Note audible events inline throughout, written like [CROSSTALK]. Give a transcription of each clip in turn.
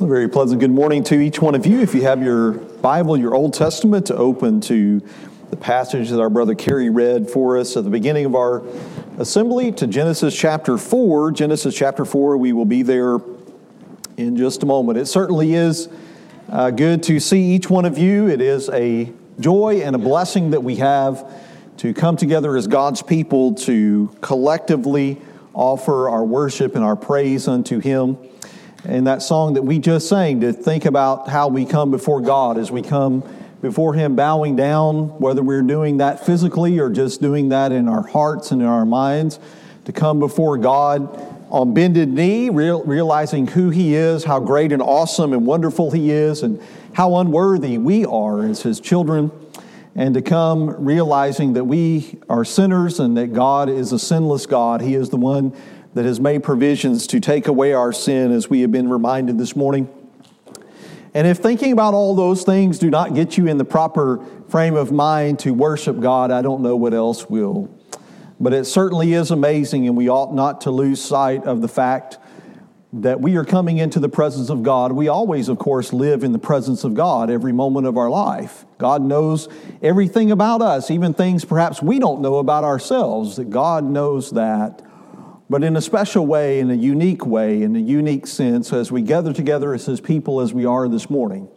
Very pleasant good morning to each one of you. If you have your Bible, your Old Testament, to open to the passage that our brother Kerry read for us at the beginning of our assembly to Genesis chapter 4. Genesis chapter 4, we will be there in just a moment. It certainly is uh, good to see each one of you. It is a joy and a blessing that we have to come together as God's people to collectively offer our worship and our praise unto Him and that song that we just sang to think about how we come before God as we come before Him bowing down, whether we're doing that physically or just doing that in our hearts and in our minds, to come before God on bended knee, real, realizing who He is, how great and awesome and wonderful He is, and how unworthy we are as His children, and to come realizing that we are sinners and that God is a sinless God. He is the one that has made provisions to take away our sin, as we have been reminded this morning. And if thinking about all those things do not get you in the proper frame of mind to worship God, I don't know what else will. But it certainly is amazing, and we ought not to lose sight of the fact that we are coming into the presence of God. We always, of course, live in the presence of God every moment of our life. God knows everything about us, even things perhaps we don't know about ourselves, that God knows that but in a special way, in a unique way, in a unique sense, as we gather together as His people as we are this morning,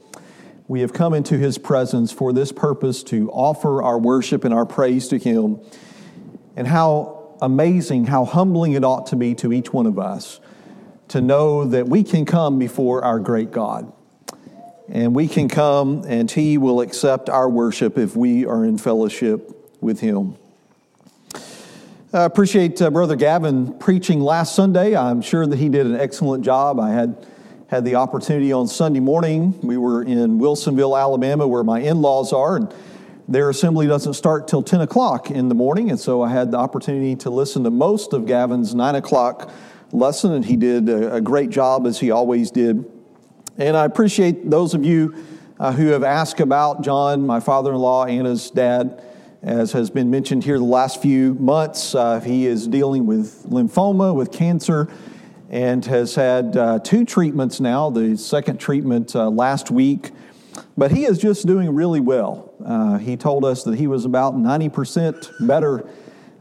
we have come into His presence for this purpose to offer our worship and our praise to Him. And how amazing, how humbling it ought to be to each one of us to know that we can come before our great God. And we can come and He will accept our worship if we are in fellowship with Him. I appreciate uh, Brother Gavin preaching last Sunday. I'm sure that he did an excellent job. I had had the opportunity on Sunday morning. We were in Wilsonville, Alabama, where my in laws are, and their assembly doesn't start till 10 o'clock in the morning. And so I had the opportunity to listen to most of Gavin's 9 o'clock lesson, and he did a, a great job as he always did. And I appreciate those of you uh, who have asked about John, my father in law, Anna's dad. As has been mentioned here the last few months, uh, he is dealing with lymphoma, with cancer, and has had uh, two treatments now, the second treatment uh, last week. But he is just doing really well. Uh, he told us that he was about 90% better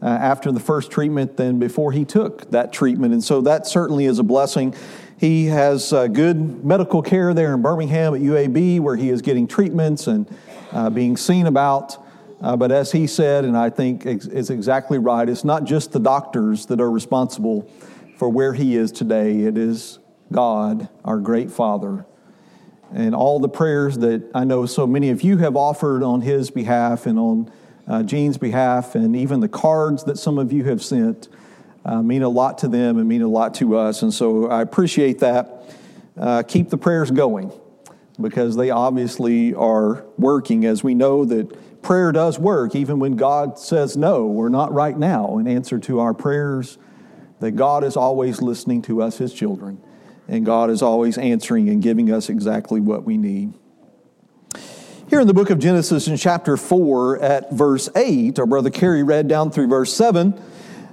uh, after the first treatment than before he took that treatment. And so that certainly is a blessing. He has uh, good medical care there in Birmingham at UAB, where he is getting treatments and being seen about. Uh, but as he said, and I think is exactly right, it's not just the doctors that are responsible for where he is today. It is God, our great Father. And all the prayers that I know so many of you have offered on his behalf and on uh, Gene's behalf, and even the cards that some of you have sent uh, mean a lot to them and mean a lot to us. And so I appreciate that. Uh, keep the prayers going because they obviously are working as we know that prayer does work, even when God says no or not right now in answer to our prayers, that God is always listening to us, His children, and God is always answering and giving us exactly what we need. Here in the book of Genesis, in chapter 4, at verse 8, our brother Kerry read down through verse 7.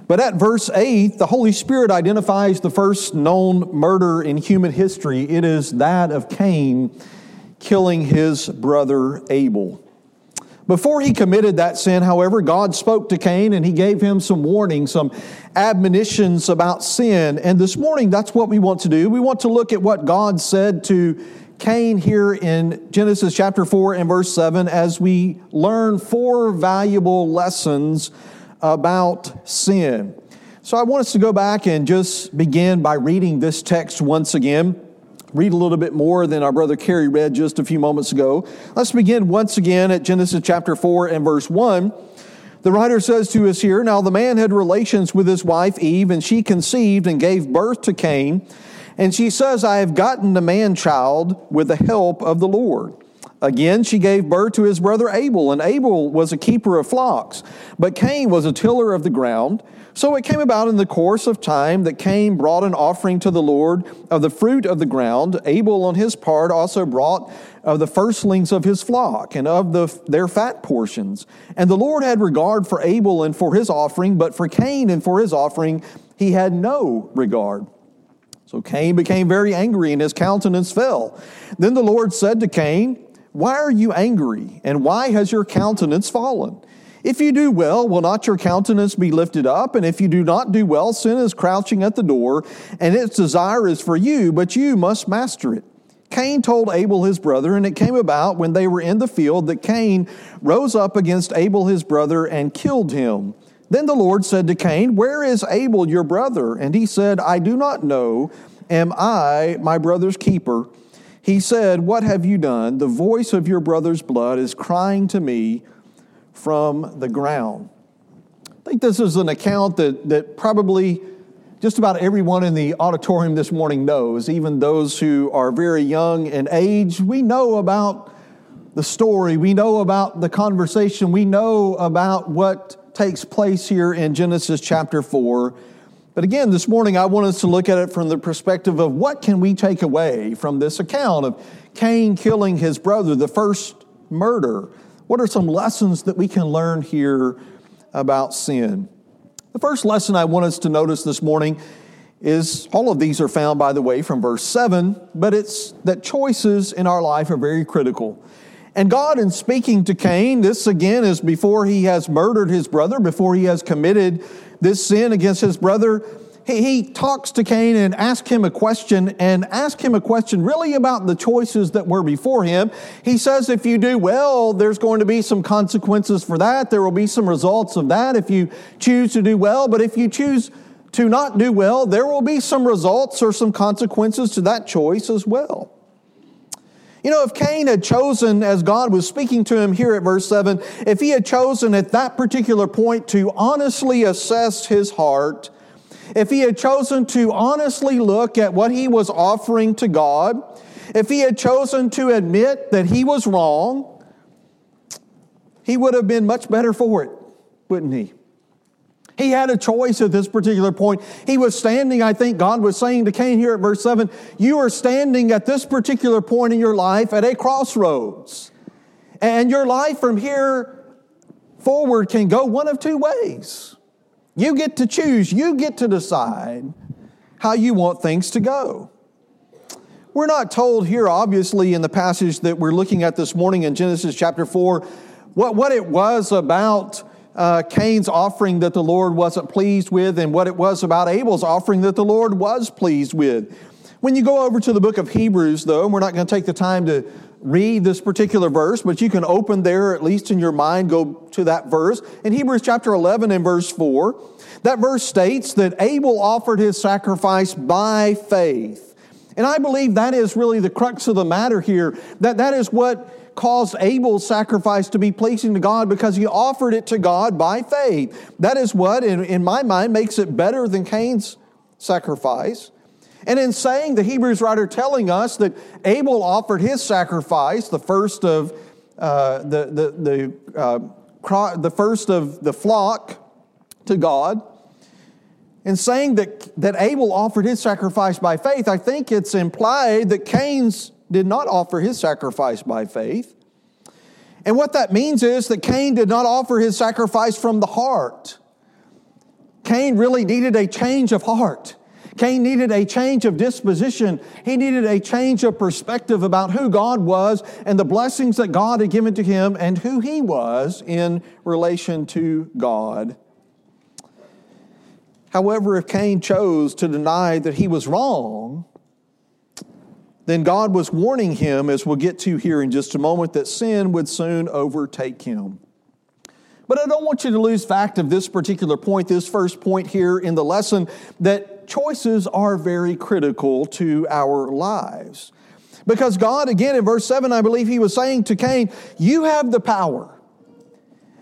But at verse 8, the Holy Spirit identifies the first known murder in human history. It is that of Cain killing his brother Abel. Before he committed that sin, however, God spoke to Cain and he gave him some warnings, some admonitions about sin. And this morning, that's what we want to do. We want to look at what God said to Cain here in Genesis chapter 4 and verse 7 as we learn four valuable lessons about sin. So I want us to go back and just begin by reading this text once again read a little bit more than our brother Kerry read just a few moments ago. Let's begin once again at Genesis chapter 4 and verse 1. The writer says to us here Now the man had relations with his wife Eve, and she conceived and gave birth to Cain. And she says, I have gotten a man child with the help of the Lord. Again, she gave birth to his brother Abel, and Abel was a keeper of flocks, but Cain was a tiller of the ground. So it came about in the course of time that Cain brought an offering to the Lord of the fruit of the ground. Abel, on his part, also brought of the firstlings of his flock and of the, their fat portions. And the Lord had regard for Abel and for his offering, but for Cain and for his offering he had no regard. So Cain became very angry and his countenance fell. Then the Lord said to Cain, Why are you angry? And why has your countenance fallen? If you do well, will not your countenance be lifted up? And if you do not do well, sin is crouching at the door, and its desire is for you, but you must master it. Cain told Abel his brother, and it came about when they were in the field that Cain rose up against Abel his brother and killed him. Then the Lord said to Cain, Where is Abel your brother? And he said, I do not know. Am I my brother's keeper? He said, What have you done? The voice of your brother's blood is crying to me from the ground. I think this is an account that, that probably just about everyone in the auditorium this morning knows, even those who are very young in age. We know about the story, we know about the conversation, we know about what takes place here in Genesis chapter 4. But again, this morning I want us to look at it from the perspective of what can we take away from this account of Cain killing his brother, the first murder. What are some lessons that we can learn here about sin? The first lesson I want us to notice this morning is all of these are found, by the way, from verse 7, but it's that choices in our life are very critical. And God, in speaking to Cain, this again is before he has murdered his brother, before he has committed this sin against his brother. He, he talks to Cain and asks him a question, and asks him a question really about the choices that were before him. He says, If you do well, there's going to be some consequences for that. There will be some results of that if you choose to do well. But if you choose to not do well, there will be some results or some consequences to that choice as well. You know, if Cain had chosen, as God was speaking to him here at verse 7, if he had chosen at that particular point to honestly assess his heart, if he had chosen to honestly look at what he was offering to God, if he had chosen to admit that he was wrong, he would have been much better for it, wouldn't he? He had a choice at this particular point. He was standing, I think God was saying to Cain here at verse 7, you are standing at this particular point in your life at a crossroads. And your life from here forward can go one of two ways. You get to choose, you get to decide how you want things to go. We're not told here, obviously, in the passage that we're looking at this morning in Genesis chapter 4, what, what it was about uh, Cain's offering that the Lord wasn't pleased with and what it was about Abel's offering that the Lord was pleased with. When you go over to the book of Hebrews, though, and we're not going to take the time to read this particular verse, but you can open there, at least in your mind, go to that verse. In Hebrews chapter 11 and verse 4, that verse states that Abel offered his sacrifice by faith. And I believe that is really the crux of the matter here, that that is what caused Abel's sacrifice to be pleasing to God because he offered it to God by faith. That is what, in, in my mind, makes it better than Cain's sacrifice. And in saying, the Hebrews writer telling us that Abel offered his sacrifice, the first of uh, the, the, the, uh, the first of the flock to God, in saying that, that Abel offered his sacrifice by faith, I think it's implied that Cain's did not offer his sacrifice by faith. And what that means is that Cain did not offer his sacrifice from the heart. Cain really needed a change of heart. Cain needed a change of disposition. He needed a change of perspective about who God was and the blessings that God had given to him and who he was in relation to God. However, if Cain chose to deny that he was wrong, then God was warning him, as we'll get to here in just a moment, that sin would soon overtake him. But I don't want you to lose fact of this particular point, this first point here in the lesson, that choices are very critical to our lives. Because God, again in verse 7, I believe he was saying to Cain, You have the power.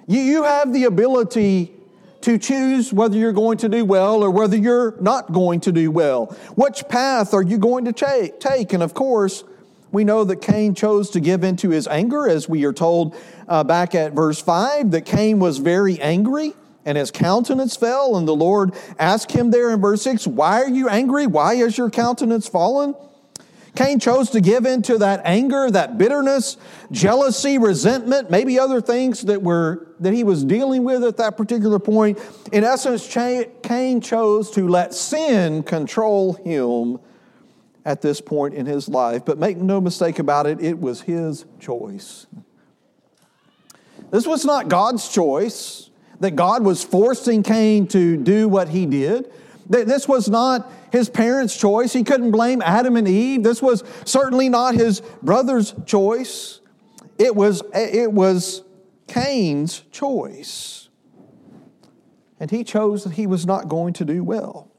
You, have the ability to choose whether you're going to do well or whether you're not going to do well. Which path are you going to take? And of course, we know that Cain chose to give into his anger, as we are told uh, back at verse 5, that Cain was very angry and his countenance fell. And the Lord asked him there in verse 6, Why are you angry? Why has your countenance fallen? Cain chose to give in to that anger, that bitterness, jealousy, resentment, maybe other things that were that he was dealing with at that particular point. In essence, Cain chose to let sin control him at this point in his life. But make no mistake about it, it was his choice. This was not God's choice, that God was forcing Cain to do what he did. This was not his parents' choice. He couldn't blame Adam and Eve. This was certainly not his brother's choice. It was, it was Cain's choice. And he chose that he was not going to do well.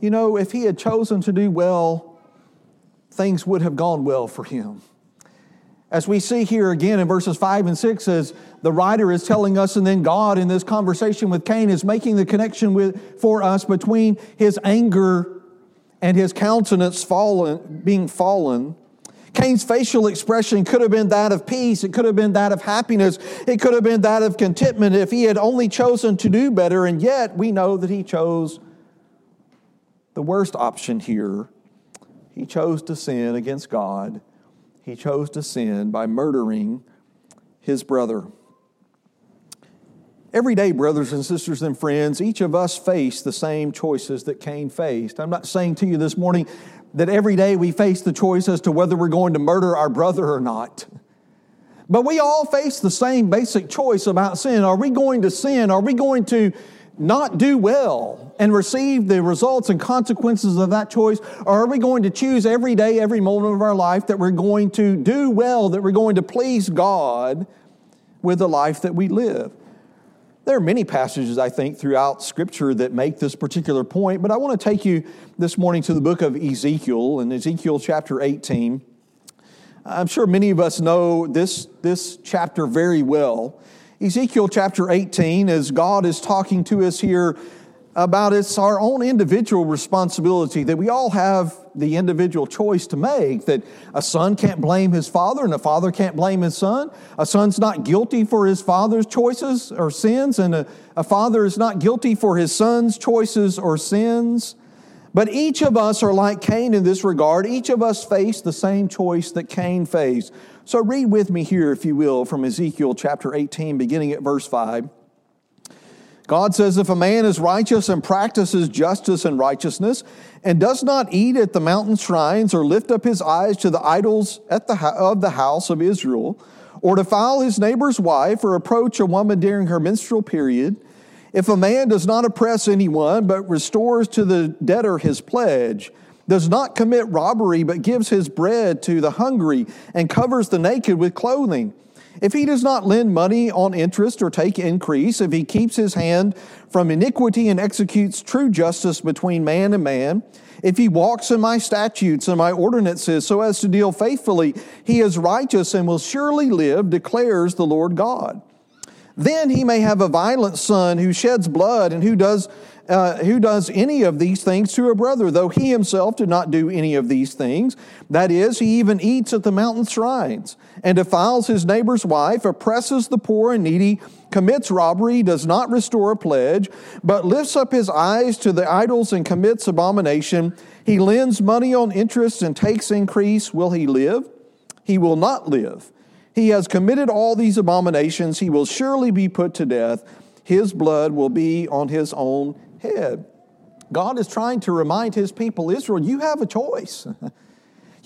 You know, if he had chosen to do well, things would have gone well for him. As we see here again in verses 5 and 6, as the writer is telling us, and then God in this conversation with Cain is making the connection with, for us between his anger and his countenance fallen, being fallen. Cain's facial expression could have been that of peace, it could have been that of happiness, it could have been that of contentment if he had only chosen to do better, and yet we know that he chose the worst option here. He chose to sin against God he chose to sin by murdering his brother. Every day, brothers and sisters and friends, each of us face the same choices that Cain faced. I'm not saying to you this morning that every day we face the choice as to whether we're going to murder our brother or not. But we all face the same basic choice about sin. Are we going to sin? Are we going to not do well and receive the results and consequences of that choice? Or are we going to choose every day, every moment of our life that we're going to do well, that we're going to please God with the life that we live? There are many passages, I think, throughout Scripture that make this particular point, but I want to take you this morning to the book of Ezekiel, in Ezekiel chapter 18. I'm sure many of us know this, this chapter very well. Ezekiel chapter 18, as God is talking to us here about it's our own individual responsibility that we all have the individual choice to make that a son can't blame his father and a father can't blame his son. A son's not guilty for his father's choices or sins and a, a father is not guilty for his son's choices or sins. But each of us are like cain in this regard. Each of us face the same choice that cain faced. So read with me here, if you will, from Ezekiel chapter 18, beginning at verse 5. God says, If a man is righteous and practices justice and righteousness, and does not eat at the mountain shrines, or lift up his eyes to the idols at the, of the house of Israel, or defile his neighbor's wife, or approach a woman during her menstrual period, if a man does not oppress anyone, but restores to the debtor his pledge, does not commit robbery, but gives his bread to the hungry and covers the naked with clothing. If he does not lend money on interest or take increase, if he keeps his hand from iniquity and executes true justice between man and man, if he walks in my statutes and my ordinances so as to deal faithfully, he is righteous and will surely live, declares the Lord God. Then he may have a violent son who sheds blood and who does uh, who does any of these things to a brother, though he himself did not do any of these things. That is, he even eats at the mountain shrines and defiles his neighbor's wife, oppresses the poor and needy, commits robbery, does not restore a pledge, but lifts up his eyes to the idols and commits abomination. He lends money on interest and takes increase. Will he live? He will not live. He has committed all these abominations. He will surely be put to death. His blood will be on his own head. God is trying to remind his people, Israel, you have a choice. [LAUGHS]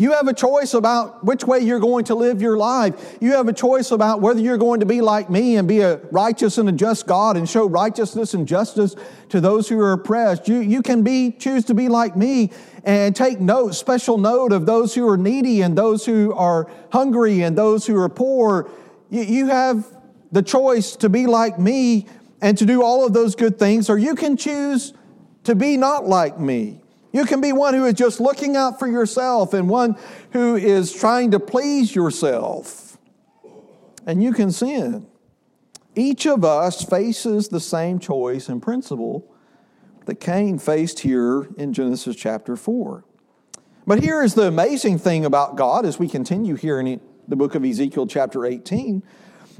You have a choice about which way you're going to live your life. You have a choice about whether you're going to be like me and be a righteous and a just God and show righteousness and justice to those who are oppressed. You, you can be, choose to be like me and take note, special note of those who are needy and those who are hungry and those who are poor. You, you have the choice to be like me and to do all of those good things, or you can choose to be not like me. You can be one who is just looking out for yourself and one who is trying to please yourself. And you can sin. Each of us faces the same choice and principle that Cain faced here in Genesis chapter 4. But here is the amazing thing about God as we continue here in the book of Ezekiel chapter 18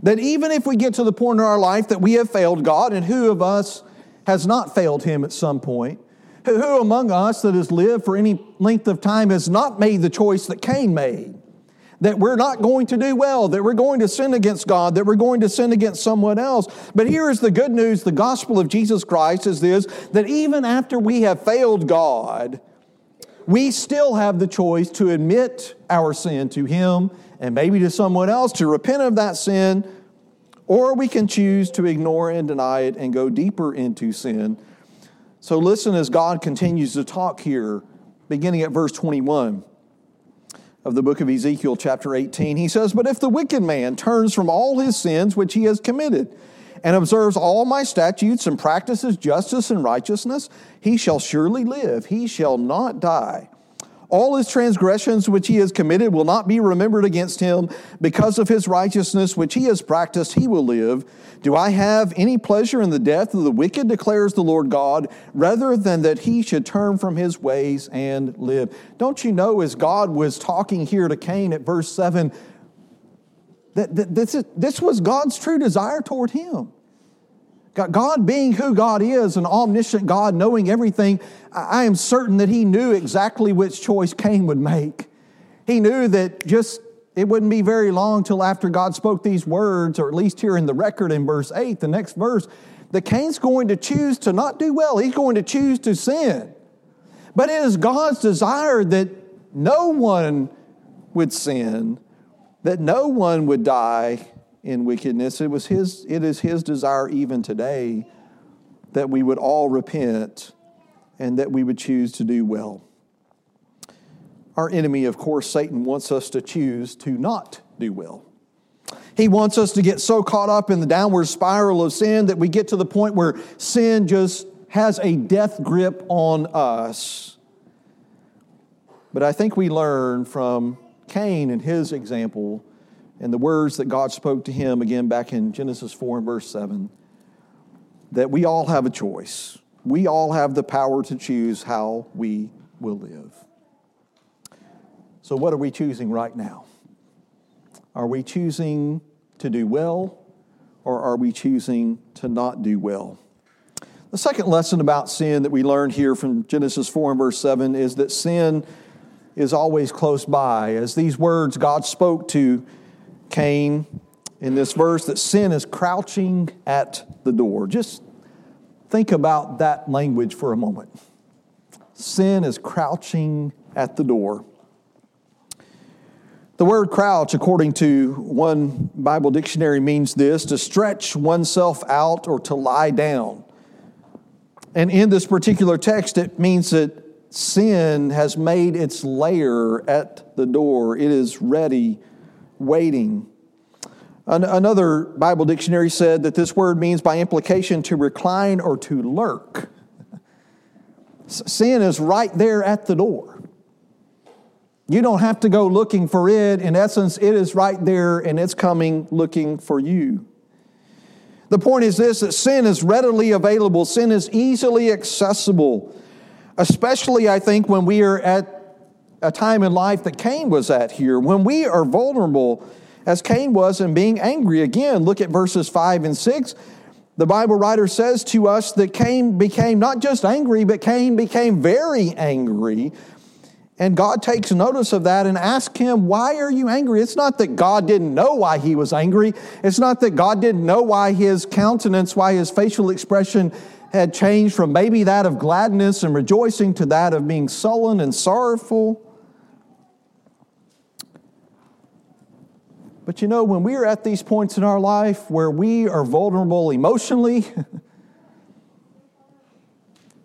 that even if we get to the point in our life that we have failed God, and who of us has not failed Him at some point? Who among us that has lived for any length of time has not made the choice that Cain made? That we're not going to do well, that we're going to sin against God, that we're going to sin against someone else. But here is the good news the gospel of Jesus Christ is this that even after we have failed God, we still have the choice to admit our sin to Him and maybe to someone else to repent of that sin, or we can choose to ignore and deny it and go deeper into sin. So listen as God continues to talk here, beginning at verse 21 of the book of Ezekiel, chapter 18. He says, But if the wicked man turns from all his sins which he has committed, and observes all my statutes and practices justice and righteousness, he shall surely live, he shall not die. All his transgressions which he has committed will not be remembered against him. Because of his righteousness which he has practiced, he will live. Do I have any pleasure in the death of the wicked, declares the Lord God, rather than that he should turn from his ways and live? Don't you know, as God was talking here to Cain at verse 7, that, this, this was God's true desire toward him. God being who God is, an omniscient God, knowing everything, I am certain that He knew exactly which choice Cain would make. He knew that just it wouldn't be very long till after God spoke these words, or at least here in the record in verse 8, the next verse, that Cain's going to choose to not do well. He's going to choose to sin. But it is God's desire that no one would sin, that no one would die in wickedness. It was his, it is his desire even today that we would all repent and that we would choose to do well. Our enemy, of course, Satan wants us to choose to not do well. He wants us to get so caught up in the downward spiral of sin that we get to the point where sin just has a death grip on us. But I think we learn from Cain and his example and the words that God spoke to him again back in Genesis 4 and verse 7 that we all have a choice. We all have the power to choose how we will live. So, what are we choosing right now? Are we choosing to do well or are we choosing to not do well? The second lesson about sin that we learned here from Genesis 4 and verse 7 is that sin is always close by. As these words God spoke to Cain in this verse that sin is crouching at the door. Just think about that language for a moment. Sin is crouching at the door. The word crouch, according to one Bible dictionary, means this to stretch oneself out or to lie down. And in this particular text, it means that sin has made its lair at the door. It is ready waiting. Another Bible dictionary said that this word means by implication to recline or to lurk. Sin is right there at the door. You don't have to go looking for it. In essence, it is right there and it's coming looking for you. The point is this that sin is readily available, sin is easily accessible, especially, I think, when we are at a time in life that Cain was at here. When we are vulnerable, as Cain was, in being angry. Again, look at verses 5 and 6. The Bible writer says to us that Cain became not just angry, but Cain became very angry. And God takes notice of that and asks him, Why are you angry? It's not that God didn't know why he was angry. It's not that God didn't know why his countenance, why his facial expression had changed from maybe that of gladness and rejoicing to that of being sullen and sorrowful. But you know, when we are at these points in our life where we are vulnerable emotionally, [LAUGHS]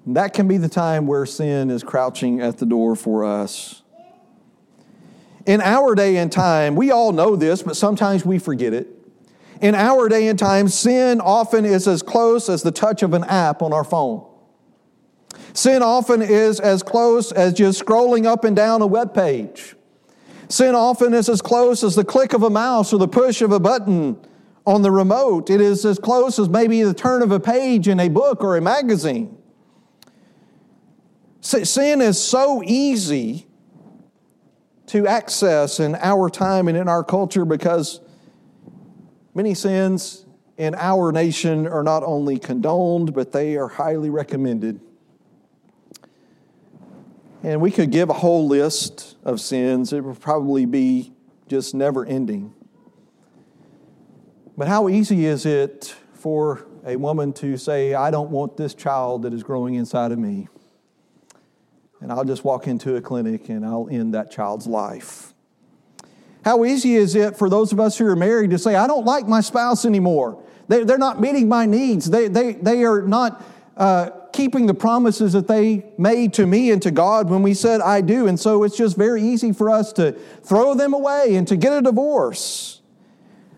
that can be the time where sin is crouching at the door for us. In our day and time, we all know this, but sometimes we forget it. In our day and time, sin often is as close as the touch of an app on our phone. Sin often is as close as just scrolling up and down a web page. Sin often is as close as the click of a mouse or the push of a button on the remote. It is as close as maybe the turn of a page in a book or a magazine. Sin is so easy to access in our time and in our culture because many sins in our nation are not only condoned, but they are highly recommended. And we could give a whole list of sins. It would probably be just never ending. But how easy is it for a woman to say, I don't want this child that is growing inside of me? and I'll just walk into a clinic and I'll end that child's life. How easy is it for those of us who are married to say, I don't like my spouse anymore? They, are not meeting my needs. They, they, they are not uh, keeping the promises that they made to me and to God when we said, I do. And so it's just very easy for us to throw them away and to get a divorce.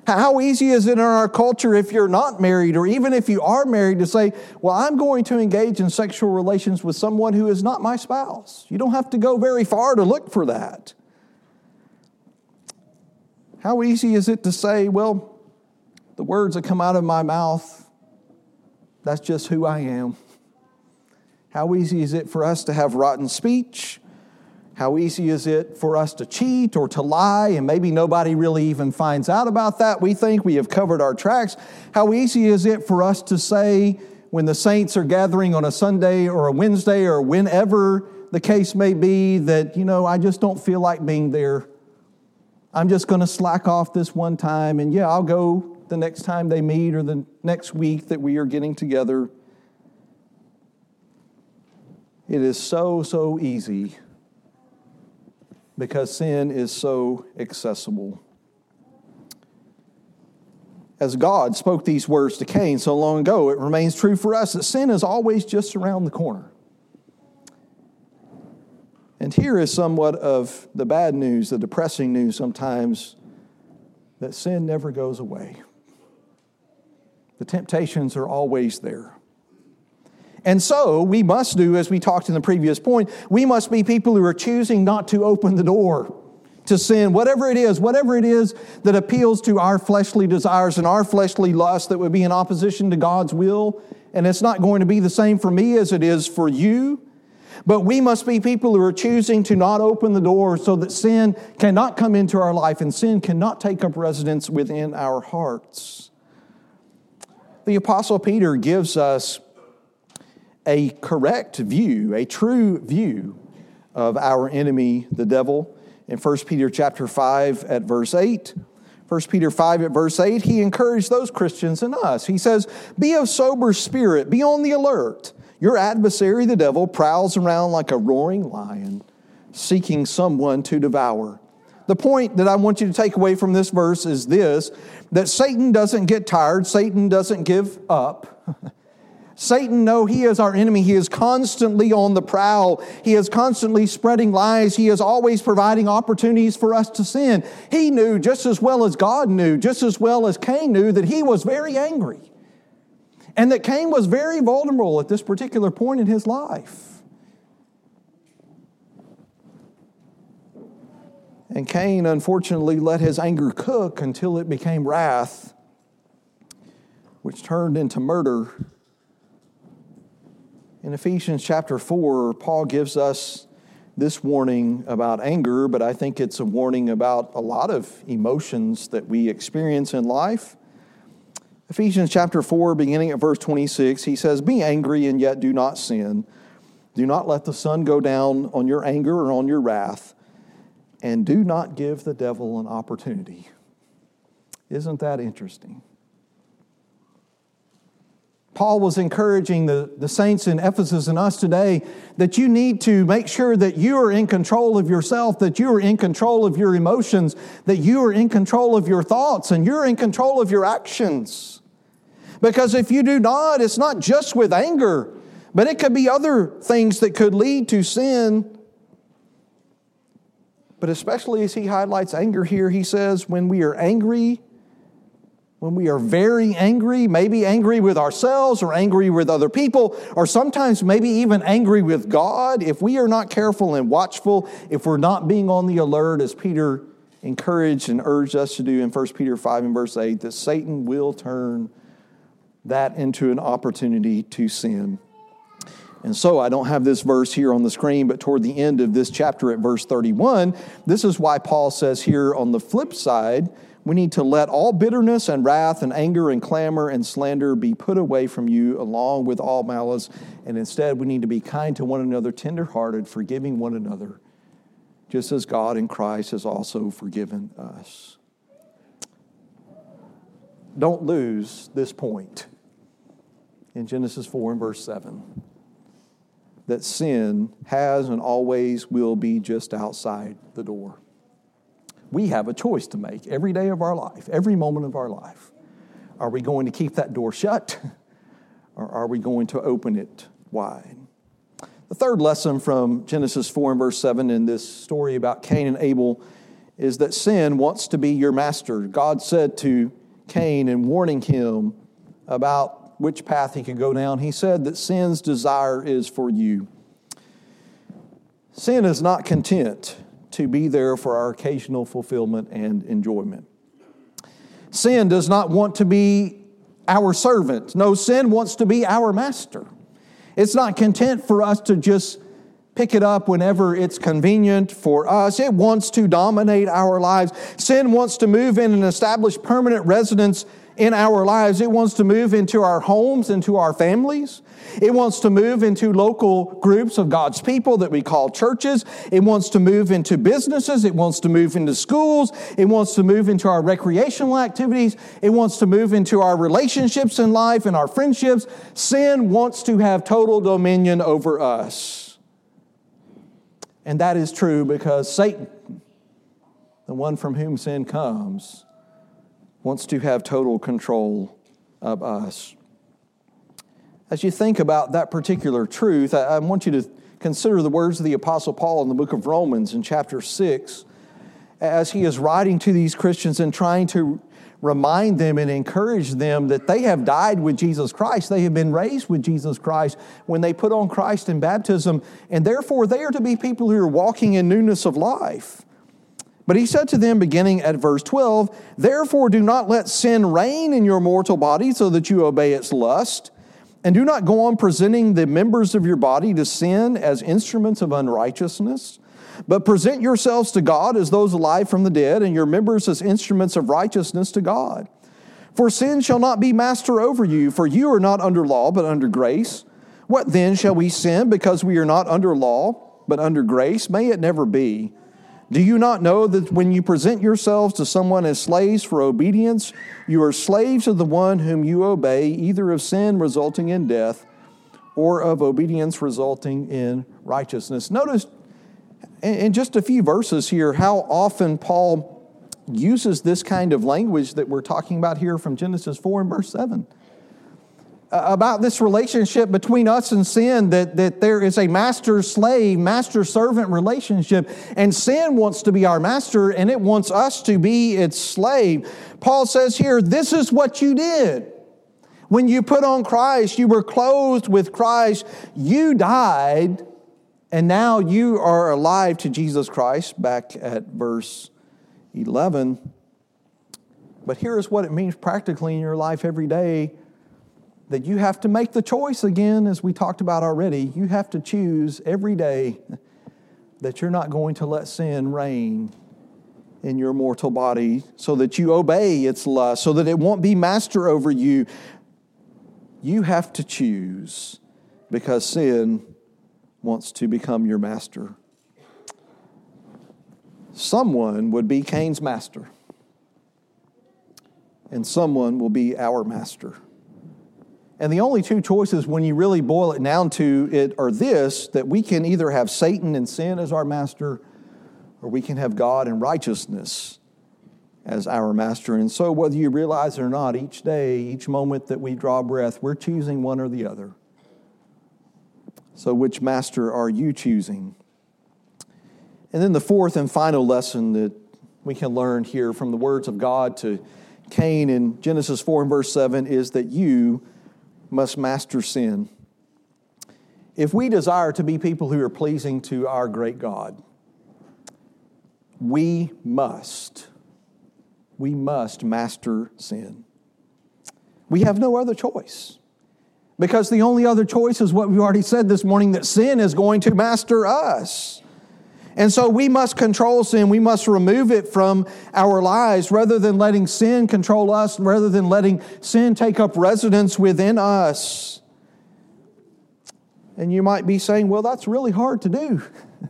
How easy is it in our culture if you're not married, or even if you are married, to say, Well, I'm going to engage in sexual relations with someone who is not my spouse? You don't have to go very far to look for that. How easy is it to say, Well, the words that come out of my mouth, that's just who I am? How easy is it for us to have rotten speech? How easy is it for us to cheat or to lie and maybe nobody really even finds out about that? We think we have covered our tracks. How easy is it for us to say when the saints are gathering on a Sunday or a Wednesday or whenever the case may be that, you know, I just don't feel like being there. I'm just going to slack off this one time and yeah, I'll go the next time they meet or the next week that we are getting together. It is so, so easy because sin is so accessible. As God spoke these words to Cain so long ago, it remains true for us that sin is always just around the corner. And here is somewhat of the bad news, the depressing news sometimes that sin never goes away. The temptations are always there. And so we must do, as we talked in the previous point, we must be people who are choosing not to open the door to sin, whatever it is, whatever it is that appeals to our fleshly desires and our fleshly lust that would be in opposition to God's will. And it's not going to be the same for me as it is for you. But we must be people who are choosing to not open the door so that sin cannot come into our life and sin cannot take up residence within our hearts. The Apostle Peter gives us a correct view, a true view of our enemy, the devil. In 1 Peter chapter 5 at verse 8, 1 Peter 5 at verse 8, he encouraged those Christians and us. He says, Be of sober spirit, be on the alert. Your adversary, the devil, prowls around like a roaring lion, seeking someone to devour. The point that I want you to take away from this verse is this that Satan doesn't get tired, Satan doesn't give up. [LAUGHS] Satan, no, he is our enemy. He is constantly on the prowl. He is constantly spreading lies. He is always providing opportunities for us to sin. He knew just as well as God knew, just as well as Cain knew, that he was very angry. And that Cain was very vulnerable at this particular point in his life. And Cain, unfortunately, let his anger cook until it became wrath, which turned into murder in Ephesians chapter 4, Paul gives us this warning about anger, but I think it's a warning about a lot of emotions that we experience in life. Ephesians chapter 4, beginning at verse 26, he says, Be angry and yet do not sin. Do not let the sun go down on your anger or on your wrath, and do not give the devil an opportunity. Isn't that interesting? Paul was encouraging the, the saints in Ephesus and us today that you need to make sure that you are in control of yourself, that you are in control of your emotions, that you are in control of your thoughts, and you're in control of your actions. Because if you do not, it's not just with anger, but it could be other things that could lead to sin. But especially as he highlights anger here, he says, when we are angry, when we are very angry, maybe angry with ourselves or angry with other people, or sometimes maybe even angry with God, if we are not careful and watchful, if we're not being on the alert, as Peter encouraged and urged us to do in 1 Peter 5 and verse 8, that Satan will turn that into an opportunity to sin. And so I don't have this verse here on the screen, but toward the end of this chapter at verse 31, this is why Paul says here on the flip side, we need to let all bitterness and wrath and anger and clamor and slander be put away from you along with all malice. And instead, we need to be kind to one another, tenderhearted, forgiving one another, just as God in Christ has also forgiven us. Don't lose this point in Genesis 4 and verse 7. that sin has and always will be just outside the door. We have a choice to make every day of our life, every moment of our life. Are we going to keep that door shut [LAUGHS] or are we going to open it wide? The third lesson from Genesis 4 and verse 7 in this story about Cain and Abel is that sin wants to be your master. God said to Cain in warning him about which path he could go down, he said that sin's desire is for you. Sin is not content to be there for our occasional fulfillment and enjoyment. Sin does not want to be our servant. No, sin wants to be our master. It's not content for us to just pick it up whenever it's convenient for us. It wants to dominate our lives. Sin wants to move in and establish permanent residence in our lives. It wants to move into our homes, into our families. It wants to move into local groups of God's people that we call churches. It wants to move into businesses. It wants to move into schools. It wants to move into our recreational activities. It wants to move into our relationships in life and our friendships. Sin wants to have total dominion over us. And that is true because Satan, the one from whom sin comes, wants to have total control of us. As you think about that particular truth, I want you to consider the words of the Apostle Paul in the book of Romans in chapter 6 as he is writing to these Christians and trying to remind them and encourage them that they have died with Jesus Christ. They have been raised with Jesus Christ when they put on Christ in baptism, and therefore they are to be people who are walking in newness of life. But he said to them, beginning at verse 12, Therefore do not let sin reign in your mortal body so that you obey its lust. And do not go on presenting the members of your body to sin as instruments of unrighteousness but present yourselves to God as those alive from the dead, and your members as instruments of righteousness to God. For sin shall not be master over you, for you are not under law, but under grace. What then shall we sin because we are not under law, but under grace? May it never be. Do you not know that when you present yourselves to someone as slaves for obedience, you are slaves of the one whom you obey, either of sin resulting in death or of obedience resulting in righteousness? Notice in just a few verses here how often Paul uses this kind of language that we're talking about here from Genesis 4 and verse 7. About this relationship between us and sin, that, that there is a master slave, master servant relationship, and sin wants to be our master and it wants us to be its slave. Paul says here, This is what you did. When you put on Christ, you were clothed with Christ, you died and now you are alive to Jesus Christ, back at verse 11. But here is what it means practically in your life every day that you have to make the choice again, as we talked about already. You have to choose every day that you're not going to let sin reign in your mortal body so that you obey its lust, so that it won't be master over you. You have to choose because sin wants to become your master. Someone would be Cain's master, and someone will be our master. And the only two choices, when you really boil it down to it, are this that we can either have Satan and sin as our master, or we can have God and righteousness as our master. And so, whether you realize it or not, each day, each moment that we draw breath, we're choosing one or the other. So, which master are you choosing? And then the fourth and final lesson that we can learn here from the words of God to Cain in Genesis 4 and verse 7 is that you must master sin. If we desire to be people who are pleasing to our great God, we must, we must master sin. We have no other choice. Because the only other choice is what we already said this morning that sin is going to master us. And so we must control sin. We must remove it from our lives rather than letting sin control us, rather than letting sin take up residence within us. And you might be saying, well, that's really hard to do. [LAUGHS]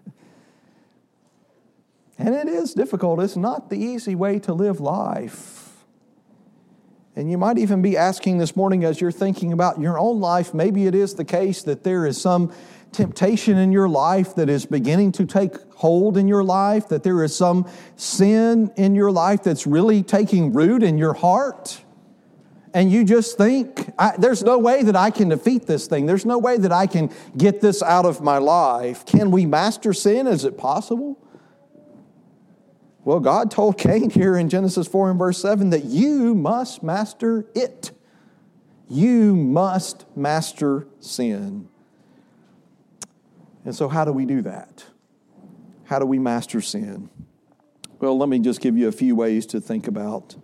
and it is difficult. It's not the easy way to live life. And you might even be asking this morning as you're thinking about your own life, maybe it is the case that there is some temptation in your life that is beginning to take hold in your life, that there is some sin in your life that's really taking root in your heart. And you just think, there's no way that I can defeat this thing. There's no way that I can get this out of my life. Can we master sin? Is it possible? Well, God told Cain here in Genesis 4 and verse 7 that you must master it. You must master sin. And so, how do we do that? How do we master sin? Well, let me just give you a few ways to think about.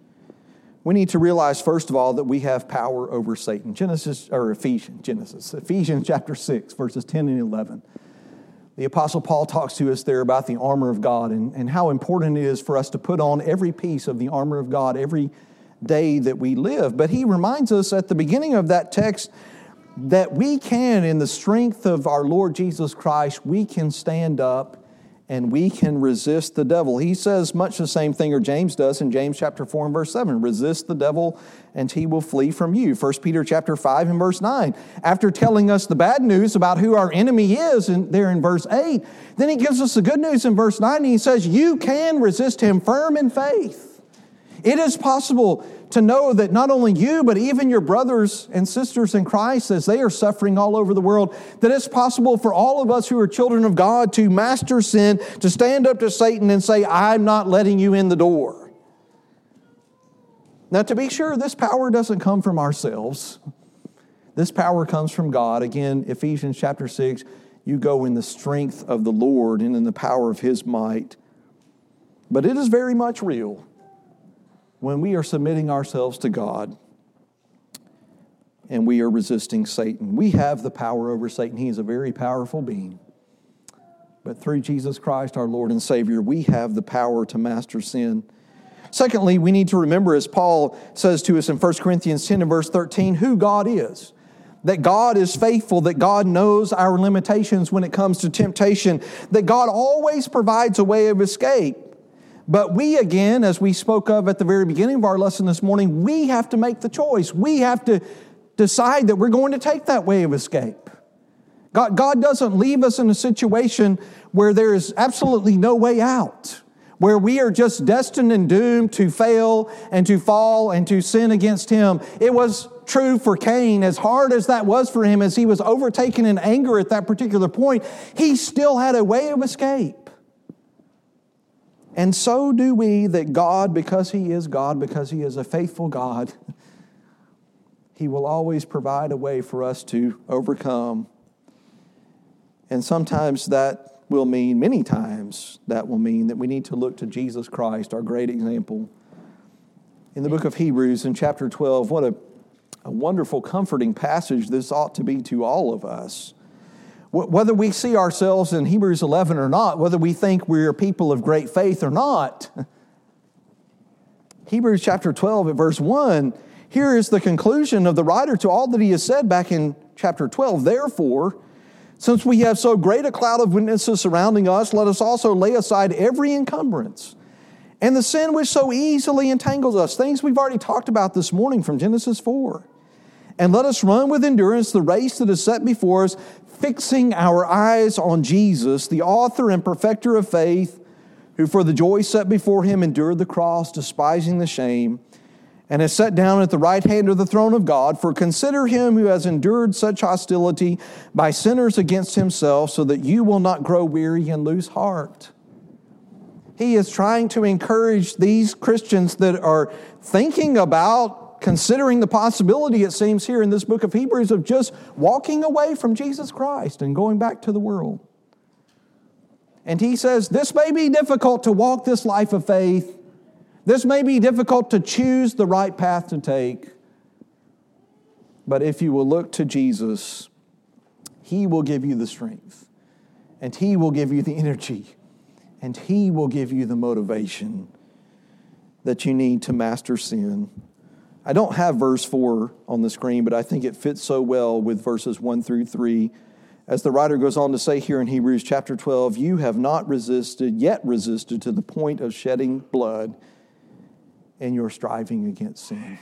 We need to realize, first of all, that we have power over Satan. Genesis, or Ephesians, Genesis, Ephesians chapter 6, verses 10 and 11 the Apostle Paul talks to us there about the armor of God and, and how important it is for us to put on every piece of the armor of God every day that we live. But he reminds us at the beginning of that text that we can, in the strength of our Lord Jesus Christ, we can stand up and we can resist the devil. He says much the same thing, or James does in James chapter 4 and verse 7 resist the devil and he will flee from you. 1 Peter chapter 5 and verse 9. After telling us the bad news about who our enemy is, and there in verse 8, then he gives us the good news in verse 9. And he says, You can resist him firm in faith. It is possible to know that not only you, but even your brothers and sisters in Christ, as they are suffering all over the world, that it's possible for all of us who are children of God to master sin, to stand up to Satan and say, I'm not letting you in the door. Now, to be sure, this power doesn't come from ourselves. This power comes from God. Again, Ephesians chapter 6, you go in the strength of the Lord and in the power of His might. But it is very much real when we are submitting ourselves to God and we are resisting Satan. We have the power over Satan. He is a very powerful being. But through Jesus Christ, our Lord and Savior, we have the power to master sin. Secondly, we need to remember, as Paul says to us in 1 Corinthians 10 and verse 13, who God is. That God is faithful, that God knows our limitations when it comes to temptation, that God always provides a way of escape. But we, again, as we spoke of at the very beginning of our lesson this morning, we have to make the choice. We have to decide that we're going to take that way of escape. God, God doesn't leave us in a situation where there is absolutely no way out, where we are just destined and doomed to fail and to fall and to sin against Him. It was true for Cain, as hard as that was for him, as he was overtaken in anger at that particular point, he still had a way of escape. And so do we that God, because He is God, because He is a faithful God, [LAUGHS] He will always provide a way for us to overcome. And sometimes that will mean, many times, that will mean that we need to look to Jesus Christ, our great example. In the book of Hebrews, in chapter 12, what a, a wonderful, comforting passage this ought to be to all of us whether we see ourselves in Hebrews 11 or not, whether we think we're people of great faith or not. [LAUGHS] Hebrews chapter 12 at verse 1, here is the conclusion of the writer to all that he has said back in chapter 12. Therefore, since we have so great a cloud of witnesses surrounding us, let us also lay aside every encumbrance and the sin which so easily entangles us. Things we've already talked about this morning from Genesis 4. And let us run with endurance the race that is set before us, fixing our eyes on Jesus, the author and perfecter of faith, who for the joy set before him endured the cross, despising the shame, and has sat down at the right hand of the throne of God. For consider him who has endured such hostility by sinners against himself, so that you will not grow weary and lose heart. He is trying to encourage these Christians that are thinking about considering the possibility, it seems here in this book of Hebrews, of just walking away from Jesus Christ and going back to the world. And he says, This may be difficult to walk this life of faith. This may be difficult to choose the right path to take. But if you will look to Jesus, He will give you the strength, and He will give you the energy, and He will give you the motivation that you need to master sin. I don't have verse 4 on the screen, but I think it fits so well with verses 1 through 3. As the writer goes on to say here in Hebrews chapter 12, you have not resisted, yet resisted to the point of shedding blood in your striving against sin.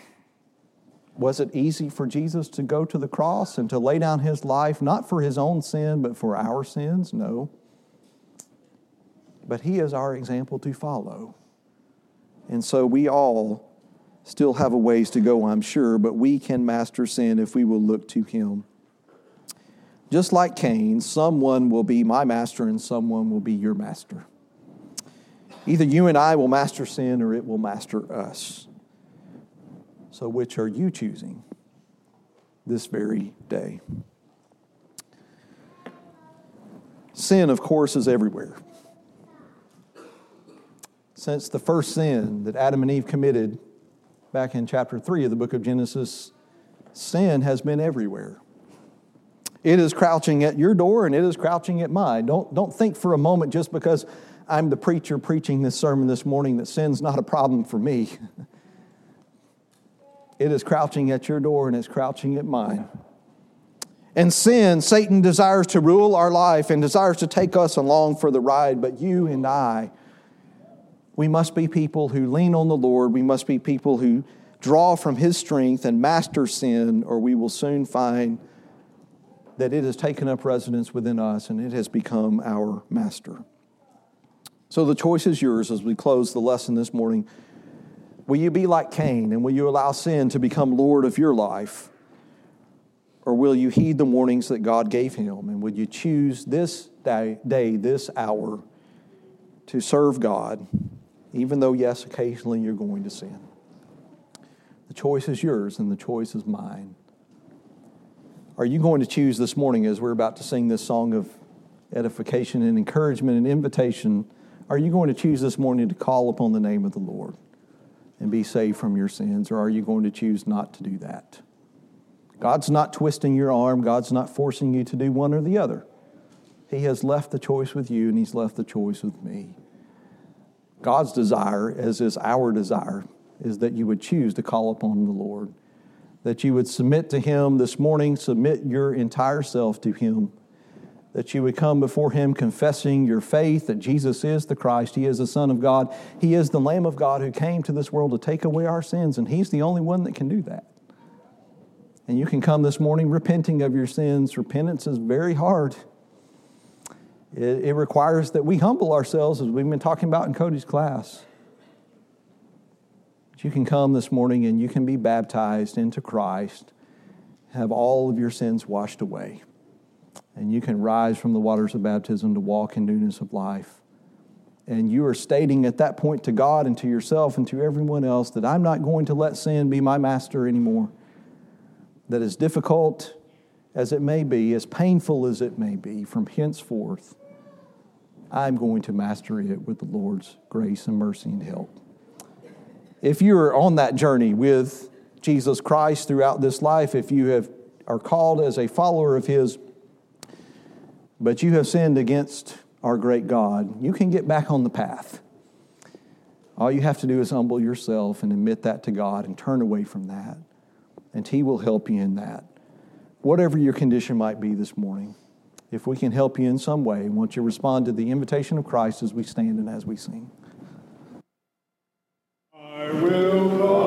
Was it easy for Jesus to go to the cross and to lay down his life, not for his own sin, but for our sins? No. But he is our example to follow. And so we all still have a ways to go, I'm sure, but we can master sin if we will look to him. Just like Cain, someone will be my master and someone will be your master. Either you and I will master sin or it will master us. So, which are you choosing this very day? Sin, of course, is everywhere. Since the first sin that Adam and Eve committed back in chapter 3 of the book of Genesis, sin has been everywhere. It is crouching at your door and it is crouching at mine. Don't, don't think for a moment just because I'm the preacher preaching this sermon this morning that sin's not a problem for me. [LAUGHS] It is crouching at your door and it's crouching at mine. And sin, Satan desires to rule our life and desires to take us along for the ride, but you and I, we must be people who lean on the Lord. We must be people who draw from His strength and master sin, or we will soon find that it has taken up residence within us and it has become our master. So the choice is yours as we close the lesson this morning. Will you be like Cain and will you allow sin to become Lord of your life? Or will you heed the warnings that God gave him? And would you choose this day, day, this hour, to serve God, even though, yes, occasionally you're going to sin? The choice is yours and the choice is mine. Are you going to choose this morning as we're about to sing this song of edification and encouragement and invitation? Are you going to choose this morning to call upon the name of the Lord and be saved from your sins, or are you going to choose not to do that? God's not twisting your arm, God's not forcing you to do one or the other. He has left the choice with you, and He's left the choice with me. God's desire, as is our desire, is that you would choose to call upon the Lord, that you would submit to Him this morning, submit your entire self to Him that you would come before Him confessing your faith that Jesus is the Christ, He is the Son of God, He is the Lamb of God who came to this world to take away our sins, and He's the only one that can do that. And you can come this morning repenting of your sins. Repentance is very hard. It, it requires that we humble ourselves, as we've been talking about in Cody's class. But you can come this morning and you can be baptized into Christ, have all of your sins washed away and you can rise from the waters of baptism to walk in newness of life. And you are stating at that point to God and to yourself and to everyone else that I'm not going to let sin be my master anymore. That as difficult as it may be, as painful as it may be, from henceforth, I'm going to master it with the Lord's grace and mercy and help. If you're on that journey with Jesus Christ throughout this life, if you have, are called as a follower of His, but you have sinned against our great God, you can get back on the path. All you have to do is humble yourself and admit that to God and turn away from that. And He will help you in that. Whatever your condition might be this morning, if we can help you in some way, won't you respond to the invitation of Christ as we stand and as we sing? I will.